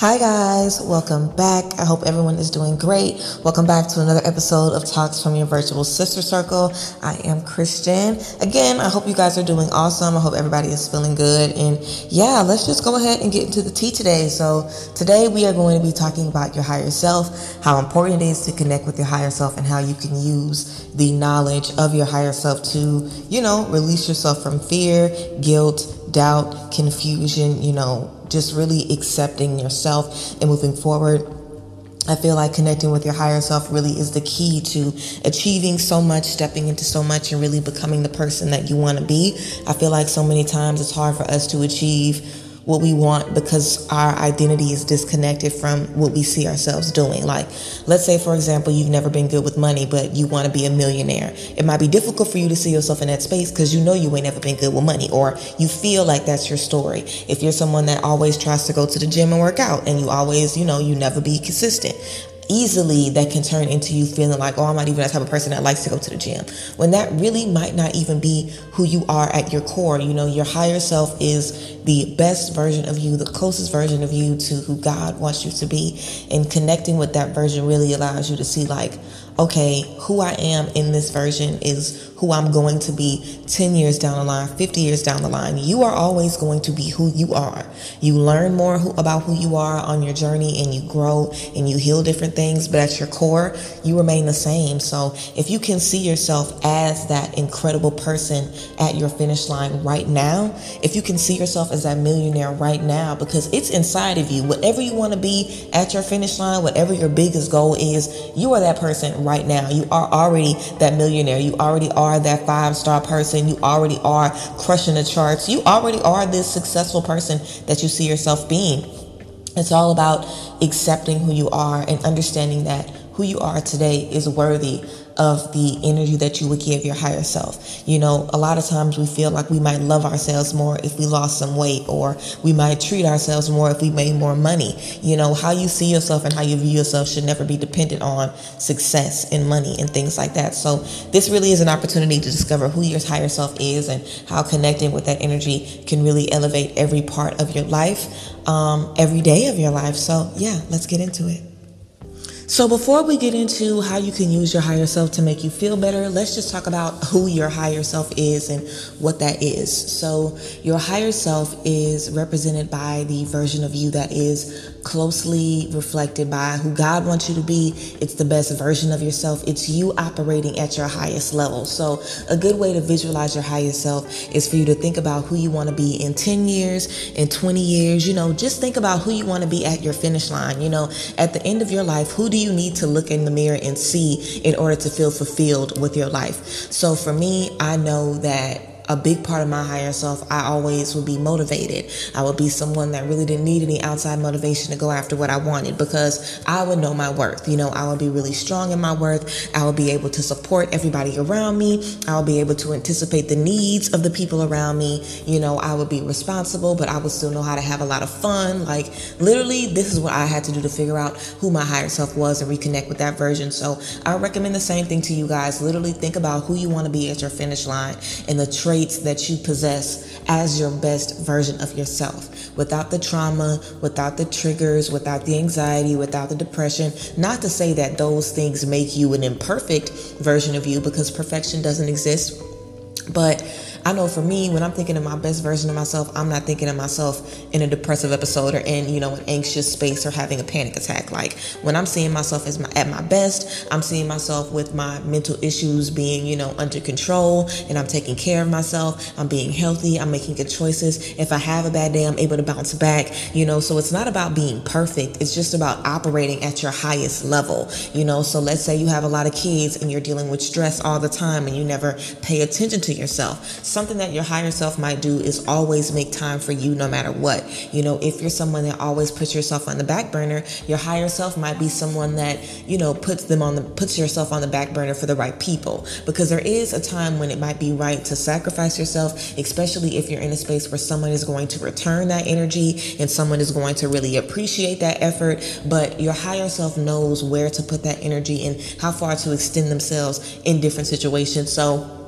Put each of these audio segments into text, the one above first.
Hi, guys. Welcome back. I hope everyone is doing great. Welcome back to another episode of Talks from Your Virtual Sister Circle. I am Christian. Again, I hope you guys are doing awesome. I hope everybody is feeling good. And yeah, let's just go ahead and get into the tea today. So, today we are going to be talking about your higher self, how important it is to connect with your higher self, and how you can use the knowledge of your higher self to, you know, release yourself from fear, guilt, doubt, confusion, you know, just really accepting yourself and moving forward. I feel like connecting with your higher self really is the key to achieving so much, stepping into so much, and really becoming the person that you want to be. I feel like so many times it's hard for us to achieve what we want because our identity is disconnected from what we see ourselves doing. Like, let's say, for example, you've never been good with money, but you want to be a millionaire. It might be difficult for you to see yourself in that space because you know you ain't never been good with money, or you feel like that's your story. If you're someone that always tries to go to the gym and work out and you always, you know, you never be consistent easily that can turn into you feeling like, oh, I'm not even that type of person that likes to go to the gym. When that really might not even be who you are at your core. You know, your higher self is the best version of you, the closest version of you to who God wants you to be. And connecting with that version really allows you to see, like, okay, who I am in this version is who I'm going to be 10 years down the line, 50 years down the line. You are always going to be who you are. You learn more who, about who you are on your journey and you grow and you heal different things, but at your core, you remain the same. So if you can see yourself as that incredible person at your finish line right now, if you can see yourself as that millionaire right now, because it's inside of you, whatever you want to be at your finish line, whatever your biggest goal is, you are that person right now. You are already that millionaire. You already are that five star person. You already are crushing the charts. You already are this successful person that you see yourself being. It's all about accepting who you are and understanding that who you are today is worthy of the energy that you would give your higher self. You know, a lot of times we feel like we might love ourselves more if we lost some weight, or we might treat ourselves more if we made more money. You know, how you see yourself and how you view yourself should never be dependent on success and money and things like that. So, this really is an opportunity to discover who your higher self is and how connecting with that energy can really elevate every part of your life, um, every day of your life. So, yeah, let's get into it. So, before we get into how you can use your higher self to make you feel better, let's just talk about who your higher self is and what that is. So, your higher self is represented by the version of you that is closely reflected by who God wants you to be. It's the best version of yourself. It's you operating at your highest level. So, a good way to visualize your highest self is for you to think about who you want to be in 10 years, in 20 years. You know, just think about who you want to be at your finish line. You know, at the end of your life, who do you need to look in the mirror and see in order to feel fulfilled with your life? So, for me, I know that a big part of my higher self, I always would be motivated. I would be someone that really didn't need any outside motivation to go after what I wanted because I would know my worth. You know, I would be really strong in my worth. I would be able to support everybody around me. I would be able to anticipate the needs of the people around me. You know, I would be responsible, but I would still know how to have a lot of fun. Like, literally, this is what I had to do to figure out who my higher self was and reconnect with that version. So, I recommend the same thing to you guys. Literally, think about who you want to be at your finish line and the traits traits that you possess as your best version of yourself without the trauma, without the triggers, without the anxiety, without the depression. Not to say that those things make you an imperfect version of you because perfection doesn't exist, but I know for me, when I'm thinking of my best version of myself, I'm not thinking of myself in a depressive episode or in, you know, an anxious space or having a panic attack. Like when I'm seeing myself as my, at my best, I'm seeing myself with my mental issues being, you know, under control and I'm taking care of myself. I'm being healthy. I'm making good choices. If I have a bad day, I'm able to bounce back, you know, so it's not about being perfect. It's just about operating at your highest level, you know. So let's say you have a lot of kids and you're dealing with stress all the time and you never pay attention to yourself something that your higher self might do is always make time for you no matter what. You know, if you're someone that always puts yourself on the back burner, your higher self might be someone that, you know, puts them on the puts yourself on the back burner for the right people. Because there is a time when it might be right to sacrifice yourself, especially if you're in a space where someone is going to return that energy and someone is going to really appreciate that effort. But your higher self knows where to put that energy and how far to extend themselves in different situations. So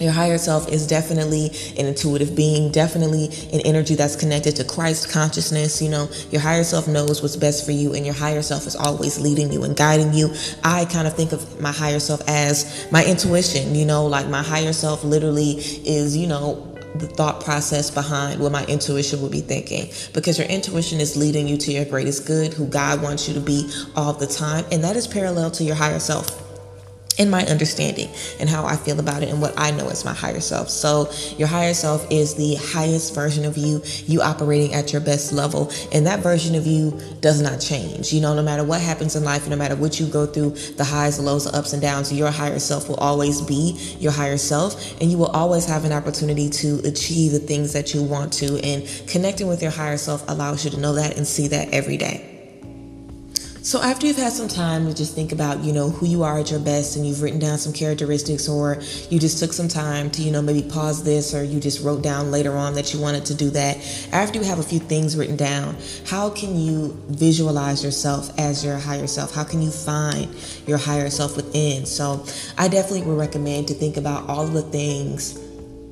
Your higher self is definitely an intuitive being, definitely an energy that's connected to Christ consciousness. You know, your higher self knows what's best for you, and your higher self is always leading you and guiding you. I kind of think of my higher self as my intuition, you know, like my higher self literally is, you know, the thought process behind what my intuition would be thinking because your intuition is leading you to your greatest good, who God wants you to be all the time, and that is parallel to your higher self in my understanding and how I feel about it and what I know as my higher self. So, your higher self is the highest version of you, you operating at your best level. And that version of you does not change. You know, no matter what happens in life, no matter what you go through, the highs, the lows, the ups and downs, your higher self will always be your higher self. And you will always have an opportunity to achieve the things that you want to. And connecting with your higher self allows you to know that and see that every day. So after you've had some time to just think about, you know, who you are at your best and you've written down some characteristics or you just took some time to, you know, maybe pause this or you just wrote down later on that you wanted to do that. After you have a few things written down, how can you visualize yourself as your higher self? How can you find your higher self within? So I definitely would recommend to think about all of the things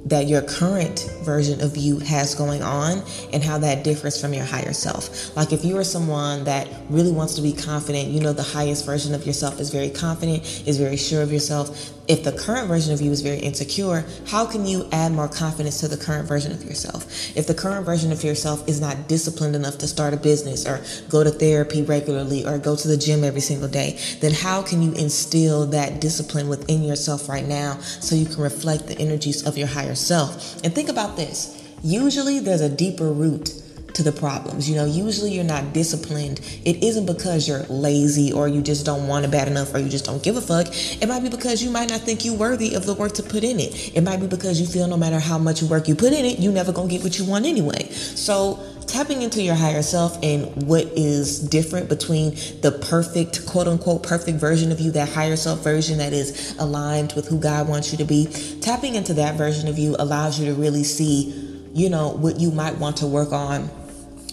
that your current version of you has going on and how that differs from your higher self. Like if you are someone that really wants to be confident, you know the highest version of yourself is very confident, is very sure of yourself, if the current version of you is very insecure, how can you add more confidence to the current version of yourself? If the current version of yourself is not disciplined enough to start a business or go to therapy regularly or go to the gym every single day, then how can you instill that discipline within yourself right now so you can reflect the energies of your higher self? And think about this. Usually there's a deeper root to the problems. You know, usually you're not disciplined. It isn't because you're lazy or you just don't want it bad enough or you just don't give a fuck. It might be because you might not think you're worthy of the work to put in it. It might be because you feel no matter how much work you put in it, you never gonna get what you want anyway. So tapping into your higher self and what is different between the perfect, quote unquote, perfect version of you, that higher self version that is aligned with who God wants you to be, tapping into that version of you allows you to really see, you know, what you might want to work on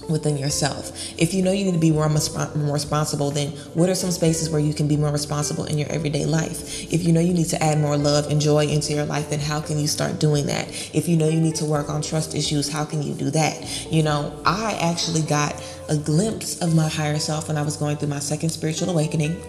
within yourself. If you know you need to be more, more responsible, then what are some spaces where you can be more responsible in your everyday life? If you know you need to add more love and joy into your life, then how can you start doing that? If you know you need to work on trust issues, how can you do that? You know, I actually got a glimpse of my higher self when I was going through my second spiritual awakening.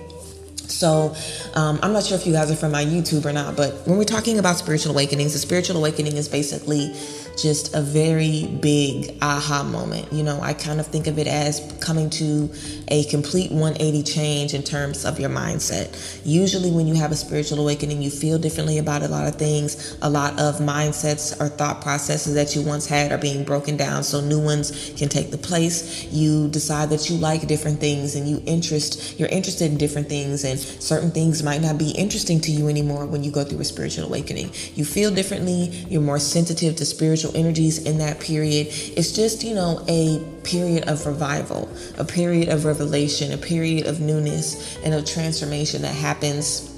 So, um, I'm not sure if you guys are from my YouTube or not, but when we're talking about spiritual awakenings, a spiritual awakening is basically just a very big aha moment. You know, I kind of think of it as coming to a complete 180 change in terms of your mindset. Usually, when you have a spiritual awakening, you feel differently about a lot of things. A lot of mindsets or thought processes that you once had are being broken down so new ones can take the place. You decide that you like different things and you interest, you're interested in different things, and certain things might not be interesting to you anymore when you go through a spiritual awakening. You feel differently, you're more sensitive to spiritual spiritual energies in that period. It's just, you know, a period of revival, a period of revelation, a period of newness and of transformation that happens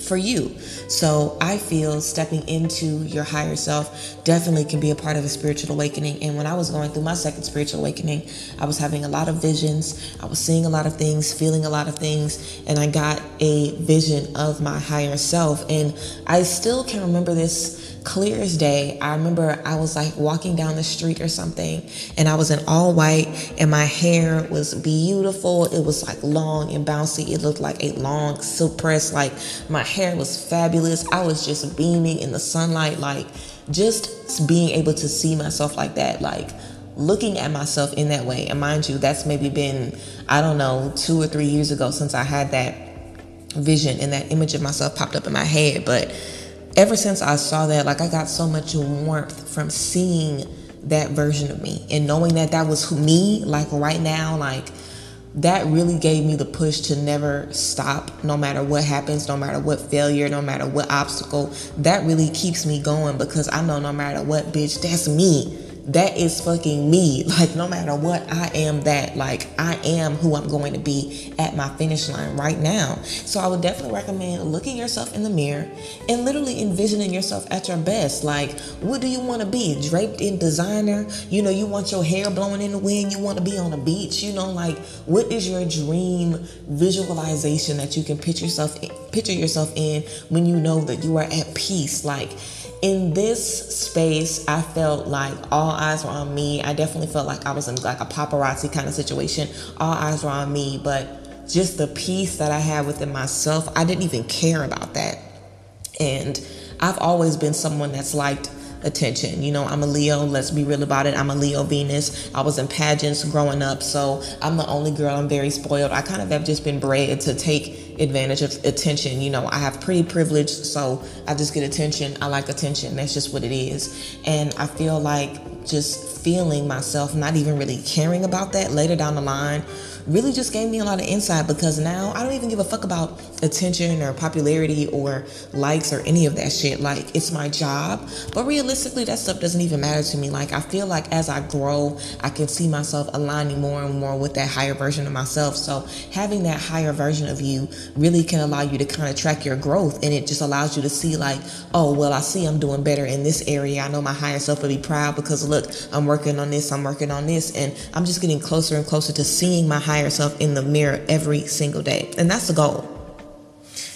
for you. So I feel stepping into your higher self definitely can be a part of a spiritual awakening. And when I was going through my second spiritual awakening, I was having a lot of visions. I was seeing a lot of things, feeling a lot of things, and I got a vision of my higher self. And I still can remember this clear as day. I remember I was like walking down the street or something, and I was in all white, and my hair was beautiful. It was like long and bouncy. It looked like a long silk press. Like my hair was fabulous. I was just beaming in the sunlight, like just being able to see myself like that, like looking at myself in that way. And mind you, that's maybe been, I don't know, two or three years ago since I had that vision and that image of myself popped up in my head. But ever since I saw that, like I got so much warmth from seeing that version of me and knowing that that was me, like right now, like that really gave me the push to never stop, no matter what happens, no matter what failure, no matter what obstacle. That really keeps me going because I know no matter what, bitch, that's me that is fucking me. Like, no matter what, I am that. Like, I am who I'm going to be at my finish line right now. So, I would definitely recommend looking yourself in the mirror and literally envisioning yourself at your best. Like, what do you want to be? Draped in designer? You know, you want your hair blowing in the wind? You want to be on a beach? You know, like, what is your dream visualization that you can picture yourself picture yourself in when you know that you are at peace? Like, in this space, I felt like all eyes were on me. I definitely felt like I was in like a paparazzi kind of situation. All eyes were on me, but just the peace that I had within myself, I didn't even care about that. And I've always been someone that's liked attention. You know, I'm a Leo, let's be real about it. I'm a Leo Venus. I was in pageants growing up, so I'm the only girl. I'm very spoiled. I kind of have just been bred to take advantage of attention. You know, I have pretty privilege, so I just get attention. I like attention. That's just what it is. And I feel like just feeling myself not even really caring about that later down the line really just gave me a lot of insight because now I don't even give a fuck about attention or popularity or likes or any of that shit. Like, it's my job. But realistically, that stuff doesn't even matter to me. Like, I feel like as I grow, I can see myself aligning more and more with that higher version of myself. So, having that higher version of you really can allow you to kind of track your growth and it just allows you to see, like, oh, well, I see I'm doing better in this area. I know my higher self will be proud because look, I'm working on this, I'm working on this, and I'm just getting closer and closer to seeing my higher self in the mirror every single day. And that's the goal.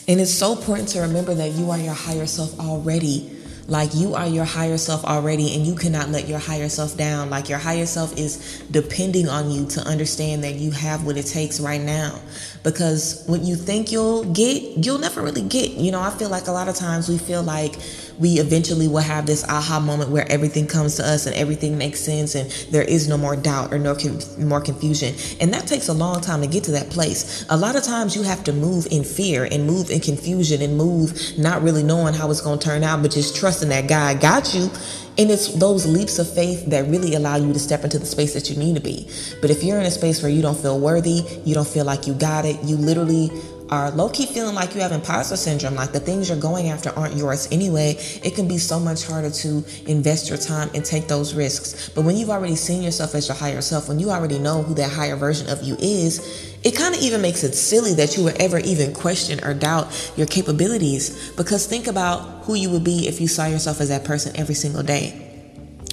And it's so important to remember that you are your higher self already. Like you are your higher self already, and you cannot let your higher self down. Like your higher self is depending on you to understand that you have what it takes right now. Because what you think you'll get, you'll never really get. You know, I feel like a lot of times we feel like we eventually will have this aha moment where everything comes to us and everything makes sense and there is no more doubt or no more confusion. And that takes a long time to get to that place. A lot of times you have to move in fear and move in confusion and move not really knowing how it's going to turn out, but just trusting that God got you. And it's those leaps of faith that really allow you to step into the space that you need to be. But if you're in a space where you don't feel worthy, you don't feel like you got it, you literally are low key feeling like you have imposter syndrome, like the things you're going after aren't yours anyway, it can be so much harder to invest your time and take those risks. But when you've already seen yourself as your higher self, when you already know who that higher version of you is, it kind of even makes it silly that you would ever even question or doubt your capabilities. Because think about who you would be if you saw yourself as that person every single day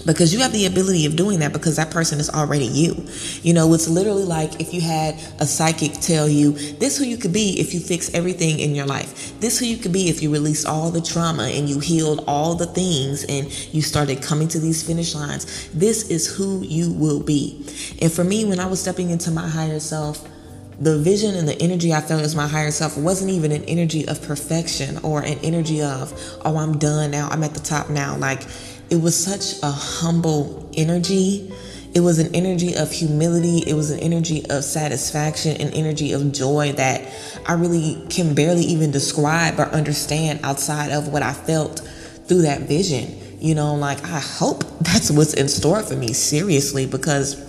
because you have the ability of doing that because that person is already you. You know, it's literally like if you had a psychic tell you, this who you could be if you fix everything in your life. This who you could be if you release all the trauma and you healed all the things and you started coming to these finish lines. This is who you will be. And for me, when I was stepping into my higher self, the vision and the energy I felt as my higher self wasn't even an energy of perfection or an energy of, oh, I'm done now. I'm at the top now. Like, it was such a humble energy. It was an energy of humility. It was an energy of satisfaction, an energy of joy that I really can barely even describe or understand outside of what I felt through that vision. You know, like I hope that's what's in store for me, seriously, because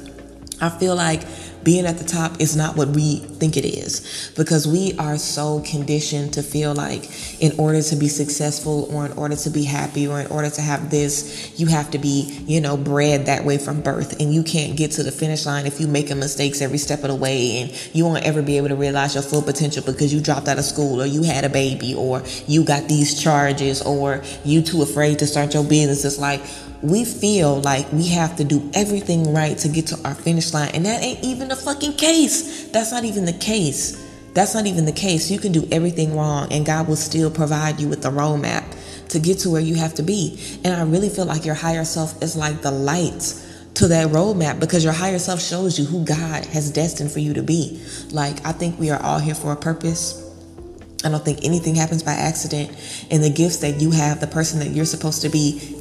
I feel like being at the top is not what we think it is because we are so conditioned to feel like in order to be successful or in order to be happy or in order to have this, you have to be, you know, bred that way from birth. And you can't get to the finish line if you making mistakes every step of the way and you won't ever be able to realize your full potential because you dropped out of school or you had a baby or you got these charges or you too afraid to start your business. It's like, we feel like we have to do everything right to get to our finish line. And that ain't even the fucking case. That's not even the case. That's not even the case. You can do everything wrong and God will still provide you with the roadmap to get to where you have to be. And I really feel like your higher self is like the light to that roadmap because your higher self shows you who God has destined for you to be. Like, I think we are all here for a purpose. I don't think anything happens by accident. And the gifts that you have, the person that you're supposed to be,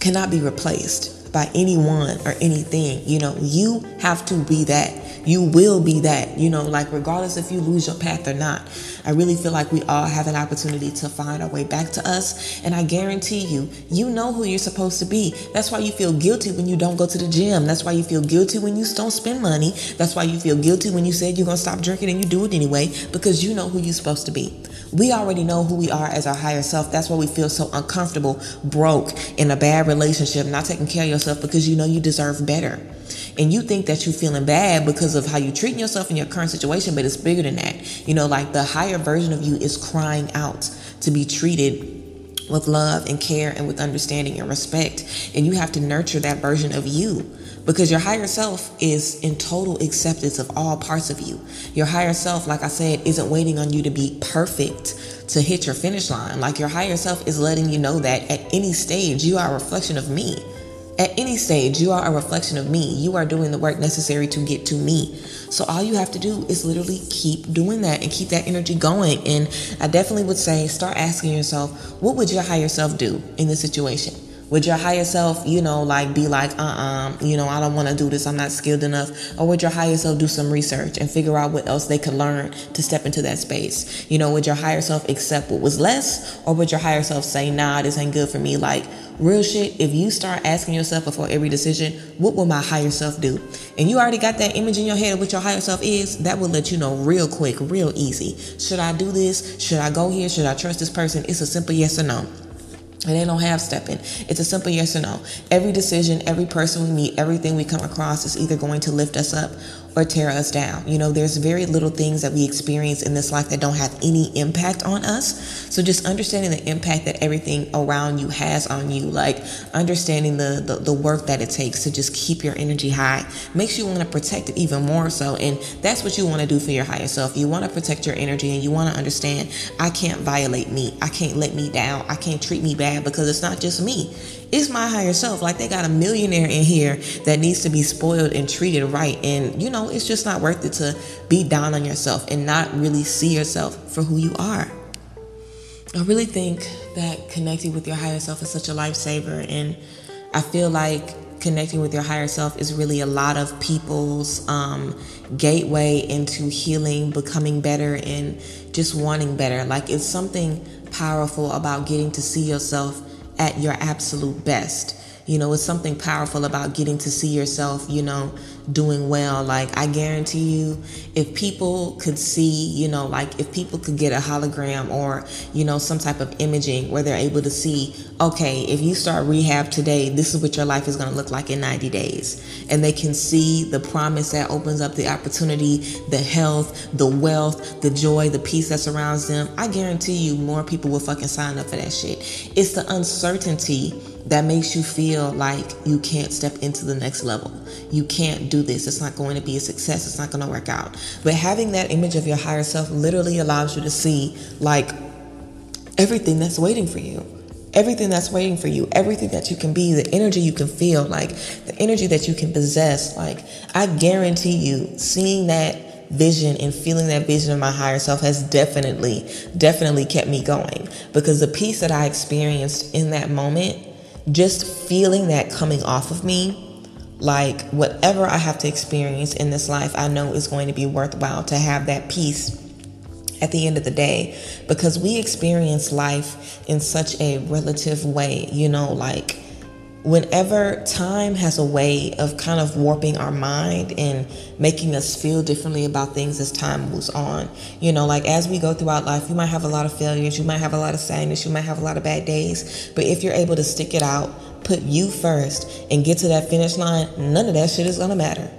cannot be replaced by anyone or anything. You know, you have to be that. You will be that, you know, like regardless if you lose your path or not. I really feel like we all have an opportunity to find our way back to us. And I guarantee you, you know who you're supposed to be. That's why you feel guilty when you don't go to the gym. That's why you feel guilty when you don't spend money. That's why you feel guilty when you said you're going to stop drinking and you do it anyway because you know who you're supposed to be. We already know who we are as our higher self. That's why we feel so uncomfortable, broke, in a bad relationship, not taking care of yourself because you know you deserve better. And you think that you're feeling bad because of how you're treating yourself in your current situation, but it's bigger than that. You know, like the higher version of you is crying out to be treated with love and care and with understanding and respect. And you have to nurture that version of you because your higher self is in total acceptance of all parts of you. Your higher self, like I said, isn't waiting on you to be perfect to hit your finish line. Like your higher self is letting you know that at any stage, you are a reflection of me. At any stage, you are a reflection of me. You are doing the work necessary to get to me. So all you have to do is literally keep doing that and keep that energy going. And I definitely would say start asking yourself, what would your higher self do in this situation? Would your higher self, you know, like be like, uh uh-uh, uh you know, I don't want to do this, I'm not skilled enough? Or would your higher self do some research and figure out what else they could learn to step into that space? You know, would your higher self accept what was less? Or would your higher self say, nah, this ain't good for me? Like, real shit, if you start asking yourself before every decision, what will my higher self do? And you already got that image in your head of what your higher self is, that will let you know real quick, real easy. Should I do this? Should I go here? Should I trust this person? It's a simple yes or no. And they don't have stepping. It's a simple yes or no. Every decision, every person we meet, everything we come across is either going to lift us up or tear us down. You know, there's very little things that we experience in this life that don't have any impact on us. So just understanding the impact that everything around you has on you, like understanding the, the, the work that it takes to just keep your energy high makes you want to protect it even more so. And that's what you want to do for your higher self. You want to protect your energy and you want to understand I can't violate me. I can't let me down. I can't treat me bad because it's not just me it's my higher self. Like they got a millionaire in here that needs to be spoiled and treated right. And you know, it's just not worth it to be down on yourself and not really see yourself for who you are. I really think that connecting with your higher self is such a lifesaver. And I feel like connecting with your higher self is really a lot of people's um, gateway into healing, becoming better, and just wanting better. Like it's something powerful about getting to see yourself at your absolute best. You know, it's something powerful about getting to see yourself, you know, doing well. Like, I guarantee you, if people could see, you know, like if people could get a hologram or, you know, some type of imaging where they're able to see, okay, if you start rehab today, this is what your life is going to look like in 90 days. And they can see the promise that opens up the opportunity, the health, the wealth, the joy, the peace that surrounds them. I guarantee you, more people will fucking sign up for that shit. It's the uncertainty that makes you feel like you can't step into the next level. You can't do this. It's not going to be a success. It's not going to work out. But having that image of your higher self literally allows you to see like everything that's waiting for you. Everything that's waiting for you, everything that you can be, the energy you can feel, like the energy that you can possess. Like, I guarantee you, seeing that vision and feeling that vision of my higher self has definitely, definitely kept me going because the peace that I experienced in that moment just feeling that coming off of me, like whatever I have to experience in this life, I know is going to be worthwhile to have that peace at the end of the day. Because we experience life in such a relative way, you know, like whenever time has a way of kind of warping our mind and making us feel differently about things as time moves on. You know, like as we go throughout life, you might have a lot of failures, you might have a lot of sadness, you might have a lot of bad days, but if you're able to stick it out, put you first, and get to that finish line, none of that shit is gonna matter.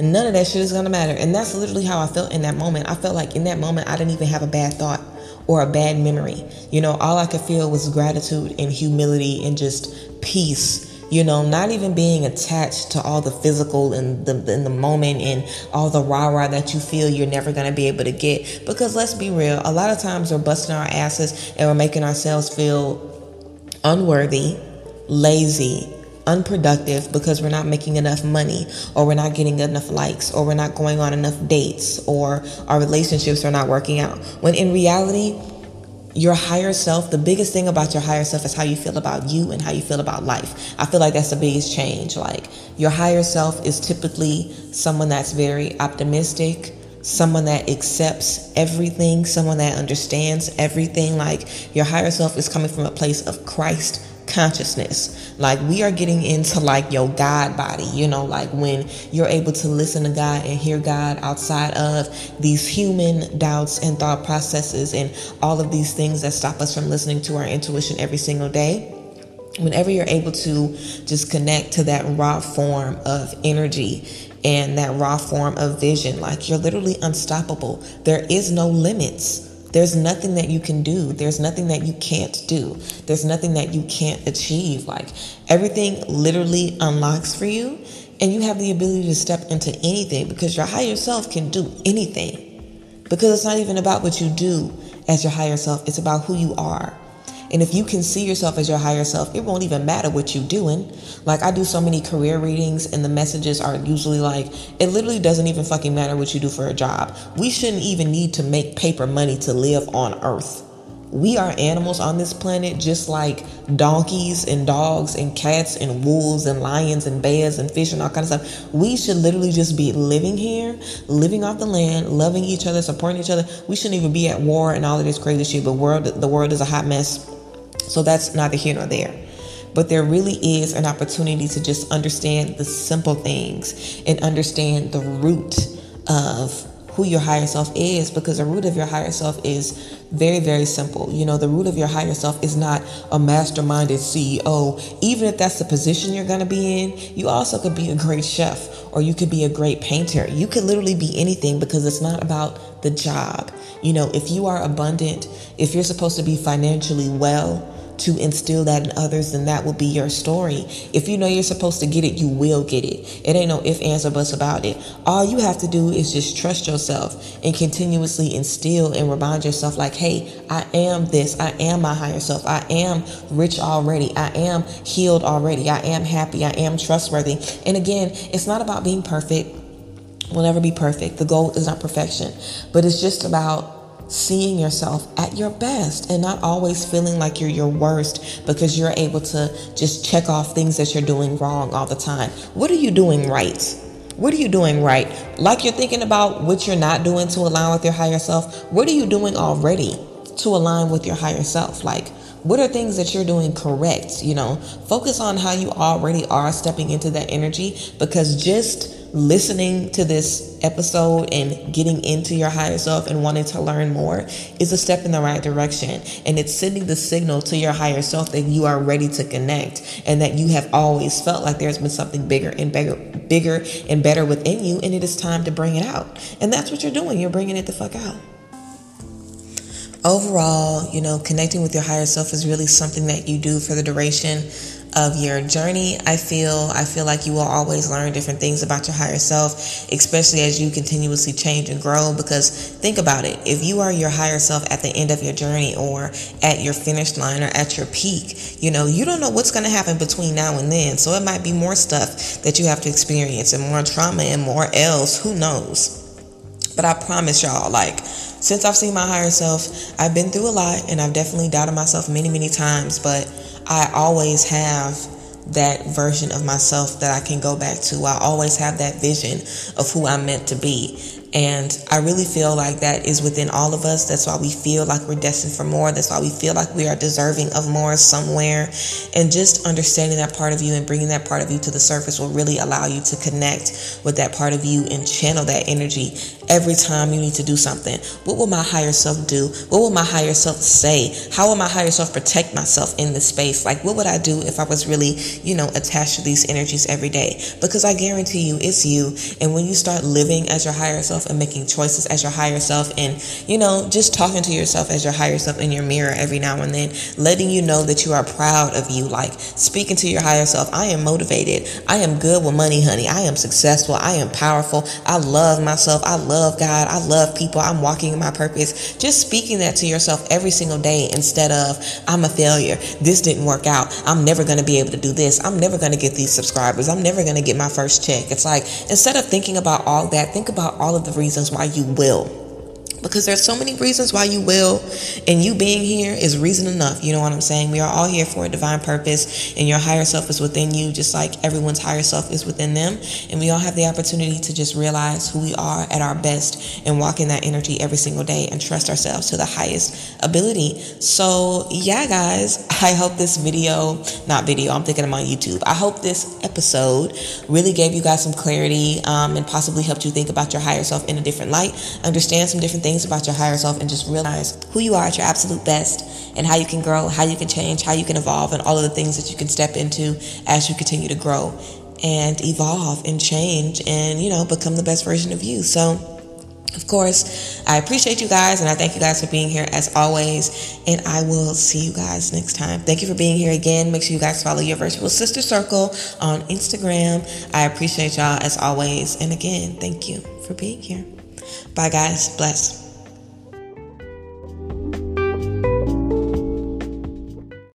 None of that shit is gonna matter. And that's literally how I felt in that moment. I felt like in that moment, I didn't even have a bad thought or a bad memory. You know, all I could feel was gratitude and humility and just peace you know, not even being attached to all the physical and the in the moment and all the rah rah that you feel you're never gonna be able to get. Because let's be real, a lot of times we're busting our asses and we're making ourselves feel unworthy, lazy, unproductive because we're not making enough money or we're not getting enough likes or we're not going on enough dates or our relationships are not working out. When in reality, your higher self, the biggest thing about your higher self is how you feel about you and how you feel about life. I feel like that's the biggest change. Like your higher self is typically someone that's very optimistic, someone that accepts everything, someone that understands everything. Like your higher self is coming from a place of Christ consciousness. Like we are getting into like your God body, you know, like when you're able to listen to God and hear God outside of these human doubts and thought processes and all of these things that stop us from listening to our intuition every single day. Whenever you're able to just connect to that raw form of energy and that raw form of vision, like you're literally unstoppable. There is no limits there's nothing that you can do. There's nothing that you can't do. There's nothing that you can't achieve. Like everything literally unlocks for you, and you have the ability to step into anything because your higher self can do anything. Because it's not even about what you do as your higher self, it's about who you are. And if you can see yourself as your higher self, it won't even matter what you're doing. Like I do so many career readings and the messages are usually like, it literally doesn't even fucking matter what you do for a job. We shouldn't even need to make paper money to live on earth. We are animals on this planet just like donkeys and dogs and cats and wolves and lions and bears and fish and all kind of stuff. We should literally just be living here, living off the land, loving each other, supporting each other. We shouldn't even be at war and all of this crazy shit. But world the world is a hot mess so that's neither here nor there. But there really is an opportunity to just understand the simple things and understand the root of who your higher self is because the root of your higher self is very, very simple. You know, the root of your higher self is not a masterminded CEO. Even if that's the position you're going to be in, you also could be a great chef or you could be a great painter. You could literally be anything because it's not about the job. You know, if you are abundant, if you're supposed to be financially well, to instill that in others, then that will be your story. If you know you're supposed to get it, you will get it. It ain't no if, ands, or buts about it. All you have to do is just trust yourself and continuously instill and remind yourself, like, hey, I am this. I am my higher self. I am rich already. I am healed already. I am happy. I am trustworthy. And again, it's not about being perfect. We'll never be perfect. The goal is not perfection, but it's just about seeing yourself at your best and not always feeling like you're your worst because you're able to just check off things that you're doing wrong all the time. What are you doing right? What are you doing right? Like you're thinking about what you're not doing to align with your higher self. What are you doing already to align with your higher self? Like, what are things that you're doing correct? You know, focus on how you already are stepping into that energy because just listening to this episode and getting into your higher self and wanting to learn more is a step in the right direction. And it's sending the signal to your higher self that you are ready to connect and that you have always felt like there's been something bigger and bigger, bigger and better within you. And it is time to bring it out. And that's what you're doing. You're bringing it the fuck out overall, you know, connecting with your higher self is really something that you do for the duration of your journey. I feel I feel like you will always learn different things about your higher self, especially as you continuously change and grow because think about it. If you are your higher self at the end of your journey or at your finish line or at your peak, you know, you don't know what's going to happen between now and then. So it might be more stuff that you have to experience and more trauma and more else, who knows. But I promise y'all like since I've seen my higher self, I've been through a lot and I've definitely doubted myself many, many times, but I always have that version of myself that I can go back to. I always have that vision of who I'm meant to be. And I really feel like that is within all of us. That's why we feel like we're destined for more. That's why we feel like we are deserving of more somewhere. And just understanding that part of you and bringing that part of you to the surface will really allow you to connect with that part of you and channel that energy every time you need to do something. What will my higher self do? What will my higher self say? How will my higher self protect myself in this space? Like, what would I do if I was really, you know, attached to these energies every day? Because I guarantee you, it's you. And when you start living as your higher self and making choices as your higher self and, you know, just talking to yourself as your higher self in your mirror every now and then, letting you know that you are proud of you, like speaking to your higher self, I am motivated. I am good with money, honey. I am successful. I am powerful. I love myself. I love love God. I love people. I'm walking in my purpose. Just speaking that to yourself every single day instead of, I'm a failure. This didn't work out. I'm never going to be able to do this. I'm never going to get these subscribers. I'm never going to get my first check. It's like, instead of thinking about all that, think about all of the reasons why you will because there's so many reasons why you will and you being here is reason enough you know what i'm saying? We are all here for a divine purpose and your higher self is within you just like everyone's higher self is within them and we all have the opportunity to just realize who we are at our best and walk in that energy every single day and trust ourselves to the highest ability. So yeah guys i hope this video not video i'm thinking i'm on youtube i hope this episode really gave you guys some clarity um, and possibly helped you think about your higher self in a different light understand some different things things about your higher self and just realize who you are at your absolute best and how you can grow, how you can change, how you can evolve, and all of the things that you can step into as you continue to grow and evolve and change and, you know, become the best version of you. So, of course, I appreciate you guys and I thank you guys for being here as always. And I will see you guys next time. Thank you for being here again. Make sure you guys follow your virtual sister circle on Instagram. I appreciate y'all as always. And again, thank you for being here. Bye, guys. Bless.